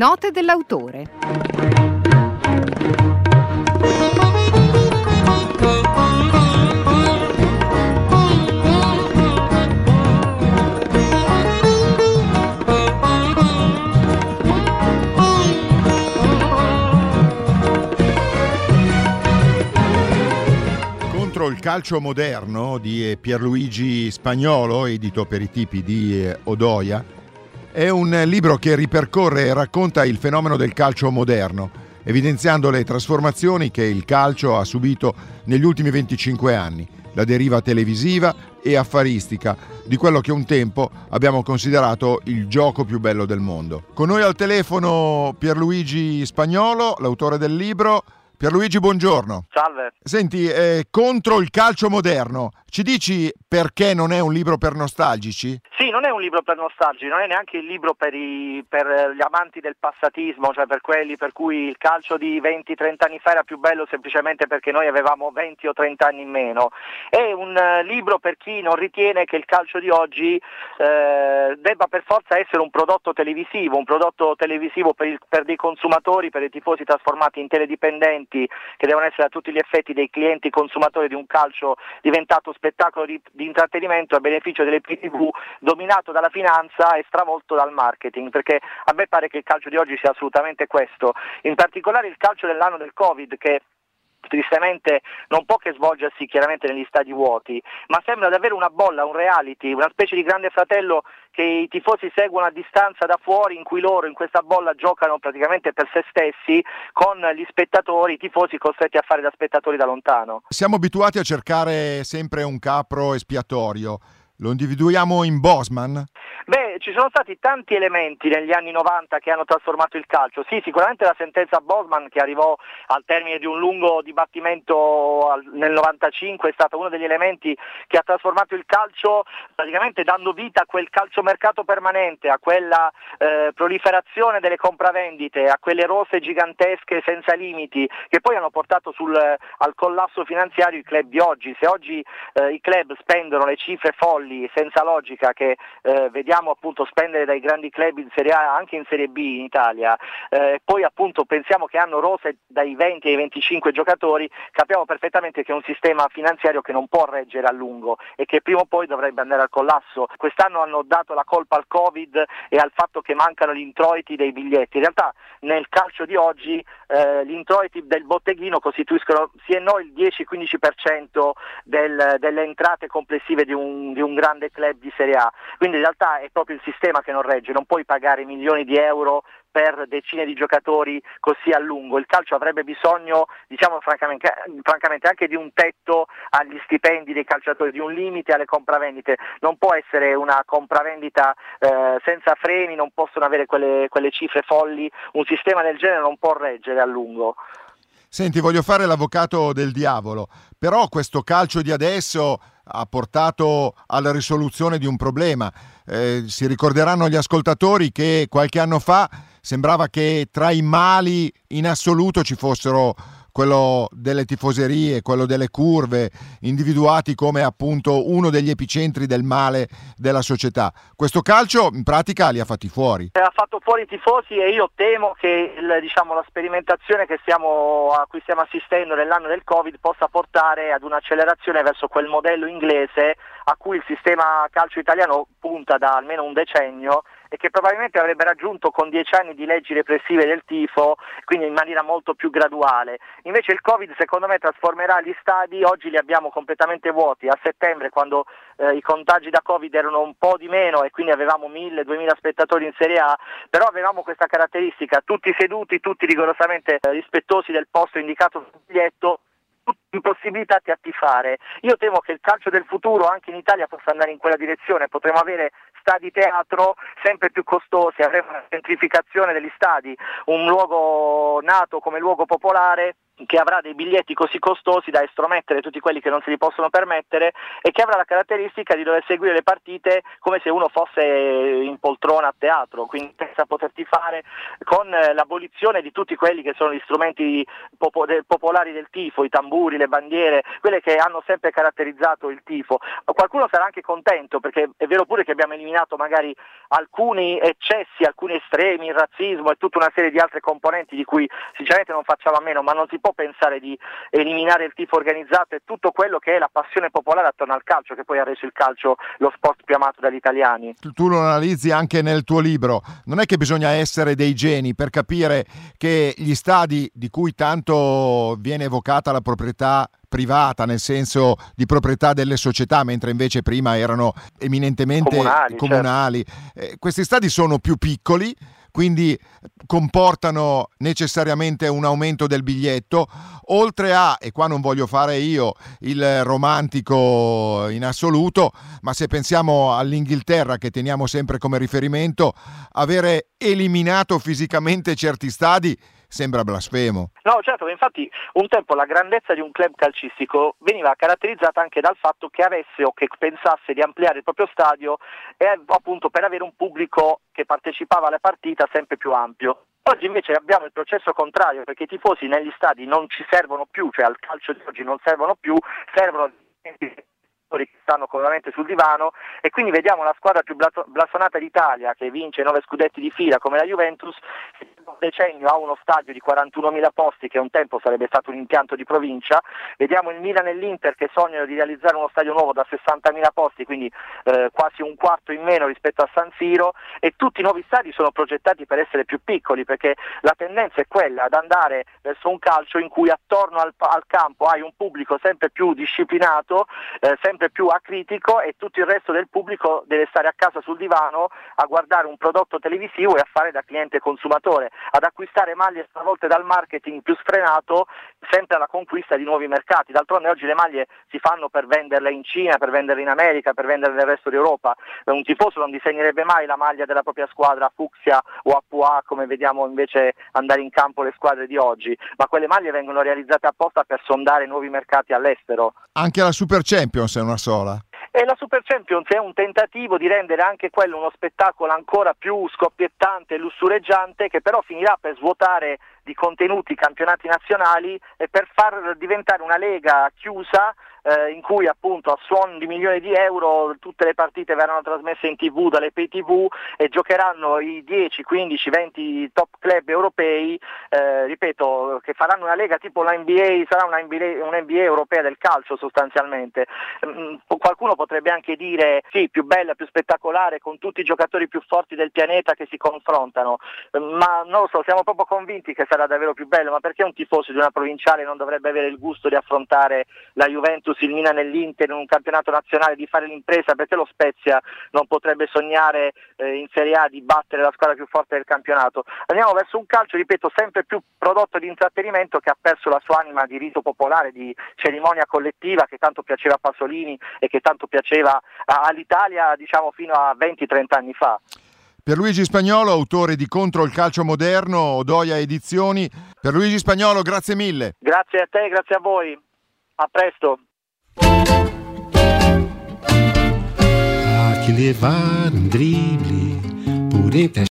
Note dell'autore. Il calcio moderno di Pierluigi Spagnolo, edito per i tipi di eh, Odoia, è un libro che ripercorre e racconta il fenomeno del calcio moderno, evidenziando le trasformazioni che il calcio ha subito negli ultimi 25 anni, la deriva televisiva e affaristica di quello che un tempo abbiamo considerato il gioco più bello del mondo. Con noi al telefono Pierluigi Spagnolo, l'autore del libro. Pierluigi, buongiorno. Salve. Senti, eh, contro il calcio moderno, ci dici perché non è un libro per nostalgici? Sì, non è un libro per nostalgici, non è neanche il libro per, i, per gli amanti del passatismo, cioè per quelli per cui il calcio di 20-30 anni fa era più bello semplicemente perché noi avevamo 20 o 30 anni in meno. È un uh, libro per chi non ritiene che il calcio di oggi eh, debba per forza essere un prodotto televisivo, un prodotto televisivo per, il, per dei consumatori, per i tifosi trasformati in teledipendenti che devono essere a tutti gli effetti dei clienti consumatori di un calcio diventato spettacolo di, di intrattenimento a beneficio delle PTV, dominato dalla finanza e stravolto dal marketing, perché a me pare che il calcio di oggi sia assolutamente questo, in particolare il calcio dell'anno del Covid che tristemente non può che svolgersi chiaramente negli stadi vuoti, ma sembra davvero una bolla, un reality, una specie di grande fratello che i tifosi seguono a distanza da fuori, in cui loro in questa bolla giocano praticamente per se stessi, con gli spettatori, i tifosi costretti a fare da spettatori da lontano. Siamo abituati a cercare sempre un capro espiatorio. Lo individuiamo in Bosman? Beh, ci sono stati tanti elementi negli anni 90 che hanno trasformato il calcio. Sì, sicuramente la sentenza Bosman che arrivò al termine di un lungo dibattimento nel 95 è stato uno degli elementi che ha trasformato il calcio praticamente dando vita a quel calciomercato permanente, a quella eh, proliferazione delle compravendite, a quelle rose gigantesche senza limiti che poi hanno portato sul, al collasso finanziario i club di oggi. Se oggi eh, i club spendono le cifre folli senza logica che eh, vediamo appunto spendere dai grandi club in Serie A anche in Serie B in Italia, eh, poi appunto pensiamo che hanno rose dai 20 ai 25 giocatori, capiamo perfettamente che è un sistema finanziario che non può reggere a lungo e che prima o poi dovrebbe andare al collasso. Quest'anno hanno dato la colpa al Covid e al fatto che mancano gli introiti dei biglietti. In realtà nel calcio di oggi eh, gli introiti del botteghino costituiscono sì e no il 10-15% del, delle entrate complessive di un, di un grande club di Serie A. Quindi in realtà è proprio il sistema che non regge, non puoi pagare milioni di euro per decine di giocatori così a lungo. Il calcio avrebbe bisogno, diciamo francamente, francamente, anche di un tetto agli stipendi dei calciatori, di un limite alle compravendite. Non può essere una compravendita eh, senza freni, non possono avere quelle, quelle cifre folli. Un sistema del genere non può reggere a lungo. Senti, voglio fare l'avvocato del diavolo, però questo calcio di adesso ha portato alla risoluzione di un problema. Eh, si ricorderanno gli ascoltatori che qualche anno fa sembrava che tra i mali in assoluto ci fossero quello delle tifoserie, quello delle curve, individuati come appunto uno degli epicentri del male della società. Questo calcio in pratica li ha fatti fuori. Ha fatto fuori i tifosi e io temo che il, diciamo, la sperimentazione stiamo, a cui stiamo assistendo nell'anno del Covid possa portare ad un'accelerazione verso quel modello inglese a cui il sistema calcio italiano punta da almeno un decennio e che probabilmente avrebbe raggiunto con dieci anni di leggi repressive del tifo, quindi in maniera molto più graduale. Invece il Covid secondo me trasformerà gli stadi, oggi li abbiamo completamente vuoti, a settembre quando eh, i contagi da Covid erano un po' di meno e quindi avevamo 1000-2000 spettatori in Serie A, però avevamo questa caratteristica, tutti seduti, tutti rigorosamente eh, rispettosi del posto indicato sul biglietto, impossibilitati a tifare. Io temo che il calcio del futuro anche in Italia possa andare in quella direzione, potremo avere stadi teatro sempre più costosi, avremo una centrificazione degli stadi, un luogo nato come luogo popolare che avrà dei biglietti così costosi da estromettere tutti quelli che non se li possono permettere e che avrà la caratteristica di dover seguire le partite come se uno fosse in poltrona a teatro, quindi senza poterti fare con eh, l'abolizione di tutti quelli che sono gli strumenti popolari del tifo, i tamburi, le bandiere, quelle che hanno sempre caratterizzato il tifo. Qualcuno sarà anche contento perché è vero pure che abbiamo eliminato magari alcuni eccessi, alcuni estremi, il razzismo e tutta una serie di altre componenti di cui sinceramente non facciamo a meno, ma non si può pensare di eliminare il tifo organizzato e tutto quello che è la passione popolare attorno al calcio, che poi ha reso il calcio lo sport più amato dagli italiani. Tu lo analizzi anche nel tuo libro, non è che bisogna essere dei geni per capire che gli stadi di cui tanto viene evocata la proprietà privata, nel senso di proprietà delle società, mentre invece prima erano eminentemente comunali. comunali. Certo. Eh, questi stadi sono più piccoli, quindi comportano necessariamente un aumento del biglietto, oltre a, e qua non voglio fare io il romantico in assoluto, ma se pensiamo all'Inghilterra che teniamo sempre come riferimento, avere eliminato fisicamente certi stadi sembra blasfemo. No, certo, infatti un tempo la grandezza di un club calcistico veniva caratterizzata anche dal fatto che avesse o che pensasse di ampliare il proprio stadio e appunto per avere un pubblico che partecipava alla partita sempre più ampio. Oggi invece abbiamo il processo contrario perché i tifosi negli stadi non ci servono più, cioè al calcio di oggi non servono più, servono che stanno comodamente sul divano e quindi vediamo la squadra più blasonata d'Italia che vince nove scudetti di fila come la Juventus decennio ha uno stadio di 41.000 posti che un tempo sarebbe stato un impianto di provincia, vediamo il Milan e l'Inter che sognano di realizzare uno stadio nuovo da 60.000 posti, quindi eh, quasi un quarto in meno rispetto a San Siro. E tutti i nuovi stadi sono progettati per essere più piccoli perché la tendenza è quella ad andare verso un calcio in cui attorno al, al campo hai un pubblico sempre più disciplinato, eh, sempre più acritico e tutto il resto del pubblico deve stare a casa sul divano a guardare un prodotto televisivo e a fare da cliente consumatore ad acquistare maglie stravolte dal marketing più sfrenato sempre alla conquista di nuovi mercati. D'altronde oggi le maglie si fanno per venderle in Cina, per venderle in America, per venderle nel resto d'Europa. Un tifoso non disegnerebbe mai la maglia della propria squadra a fucsia o a Pua come vediamo invece andare in campo le squadre di oggi, ma quelle maglie vengono realizzate apposta per sondare nuovi mercati all'estero. Anche la Super Champions è una sola. E la Super Champions è un tentativo di rendere anche quello uno spettacolo ancora più scoppiettante e lussureggiante che però finirà per svuotare di contenuti i campionati nazionali e per far diventare una lega chiusa eh, in cui appunto a suon di milioni di euro tutte le partite verranno trasmesse in tv dalle pay tv e giocheranno i 10, 15, 20 top club europei, eh, ripeto, che faranno una lega tipo la NBA, sarà una NBA, una NBA europea del calcio sostanzialmente. Mm, qualcuno potrebbe anche dire sì, più bella, più spettacolare, con tutti i giocatori più forti del pianeta che si confrontano, ma non lo so, siamo proprio convinti che sarà davvero più bello, ma perché un tifoso di una provinciale non dovrebbe avere il gusto di affrontare la Juventus Juventus, il Milan e l'Inter in un campionato nazionale di fare l'impresa, perché lo Spezia non potrebbe sognare eh, in Serie A di battere la squadra più forte del campionato. Andiamo verso un calcio, ripeto, sempre più prodotto di intrattenimento che ha perso la sua anima di rito popolare, di cerimonia collettiva che tanto piaceva a Pasolini e che tanto piaceva all'Italia diciamo fino a 20-30 anni fa. Pierluigi Spagnolo, autore di Contro il calcio moderno, Odoia Edizioni. Pierluigi Spagnolo, grazie mille. Grazie a te, grazie a voi. A presto. Há que levar um drible por entre